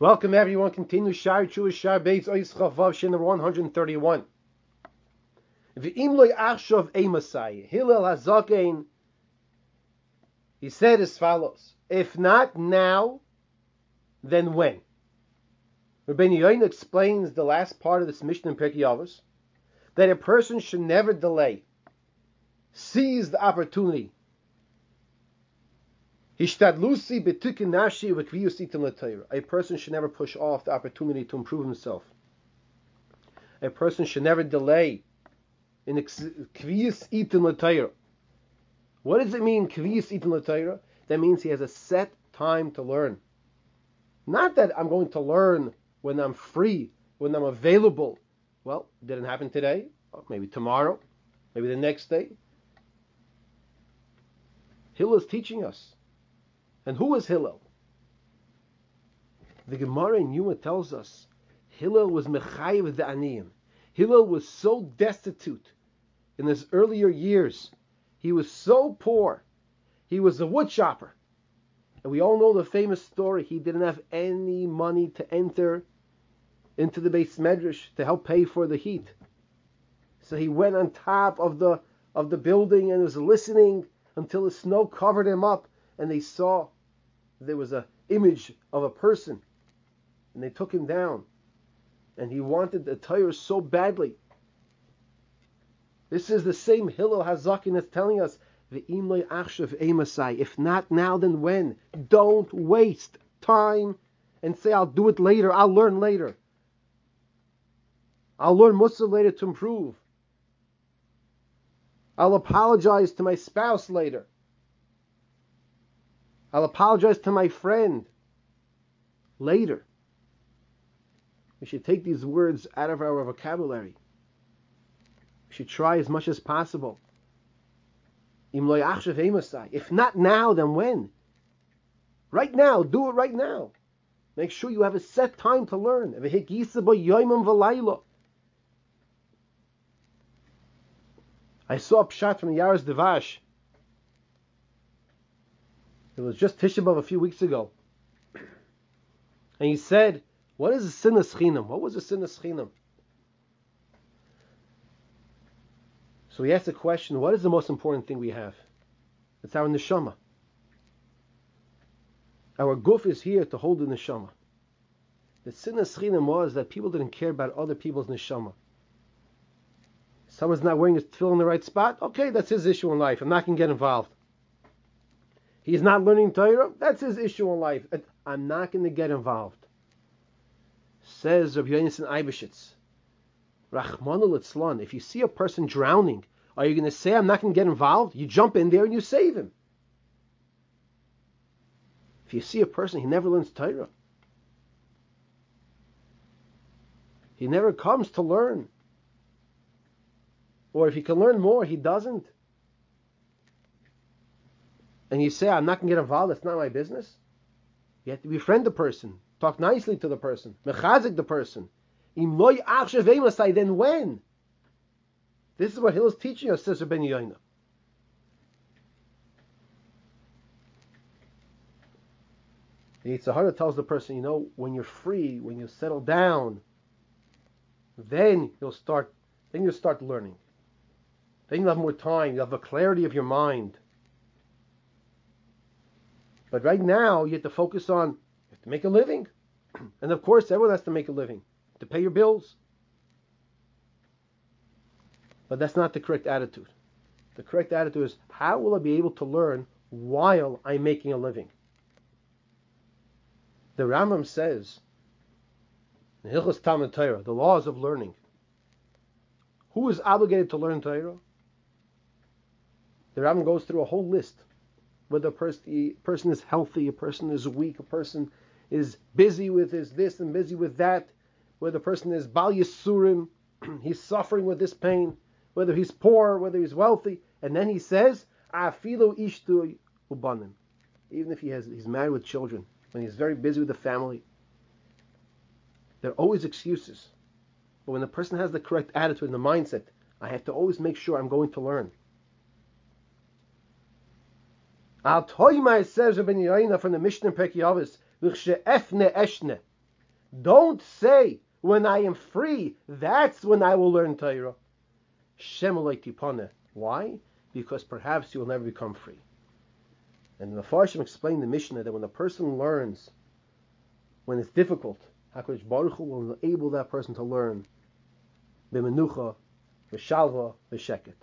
Welcome everyone. Continue Shar Chu Shar Beis Ois Chavav Shin number 131. V'im loy achshav. Hillel Hazakein. He said as follows: If not now, then when? Rabbeinu Yoina explains the last part of this Mishnah in Pirkei Avos that a person should never delay, seize the opportunity a person should never push off the opportunity to improve himself. A person should never delay in kviyus l'tayra. What does it mean, kviyus l'tayra? That means he has a set time to learn. Not that I'm going to learn when I'm free, when I'm available. Well, didn't happen today. Maybe tomorrow. Maybe the next day. Hillel is teaching us and who was Hillel? The Gemara in Yuma tells us Hillel was Mechayiv the Aniyim. Hillel was so destitute in his earlier years. He was so poor. He was a woodchopper. And we all know the famous story. He didn't have any money to enter into the beis medrash to help pay for the heat. So he went on top of the of the building and was listening until the snow covered him up, and they saw there was an image of a person, and they took him down, and he wanted the Torah so badly. This is the same Hillel Hazakin that's telling us, "Ve'imloi achshav emasai." if not now, then when? Don't waste time and say, I'll do it later, I'll learn later. I'll learn Mussar later to improve. I'll apologize to my spouse later. I'll apologize to my friend later. We should take these words out of our vocabulary. We should try as much as possible. If not now, then when? Right now, do it right now. Make sure you have a set time to learn. I saw a pshat from Yaaros Devash it was just Tisha B'Av a few weeks ago. And he said, what is a sinas chinam? What was a sinas chinam? So he asked the question, what is the most important thing we have? It's our neshama. Our guf is here to hold the neshama. The sinas chinam was that people didn't care about other people's neshama. Someone's not wearing his tefillin in the right spot. Okay, that's his issue in life. I'm not going to get involved. He's not learning Torah. That's his issue in life. I'm not going to get involved. Says Rabbi Yonason Eibeshitz, Rachmanu Litzlan, if you see a person drowning, are you going to say, I'm not going to get involved? You jump in there and you save him. If you see a person, he never learns Torah. He never comes to learn. Or if he can learn more, he doesn't and you say, I'm not going to get involved, that's not my business, you have to befriend the person, talk nicely to the person, mechazik the person. Then when? This is what Hillel is teaching us, says Ben Yoina. The Yetzer Hara tells the person, you know, when you're free, when you settle down, then you'll start, then you'll start learning. Then you'll have more time, you'll have a clarity of your mind. But right now, you have to focus on you have to make a living, and of course, everyone has to make a living to pay your bills. But that's not the correct attitude. The correct attitude is how will I be able to learn while I'm making a living? The Rambam says, Hilchos Talmud Torah, the laws of learning. Who is obligated to learn Torah? The Rambam goes through a whole list whether a person, a person is healthy, a person is weak, a person is busy with his this and busy with that, whether a person is bal yisurim, he's suffering with this pain, whether he's poor, whether he's wealthy, and then he says, "Afilu ishtu ubanim," even if he has he's married with children, when he's very busy with the family. There are always excuses, but when the person has the correct attitude and the mindset, I have to always make sure I'm going to learn. Al Toyma says Rabbi Yaina from the Mishnah Pirkei Avos, efne eshne. Don't say, when I am free, that's when I will learn Torah. Why? Because perhaps you will never become free. And the Farshim explained the Mishnah that when a person learns, when it's difficult, HaKadosh Baruch Hu will enable that person to learn b'menucha, v'shalva, v'sheket.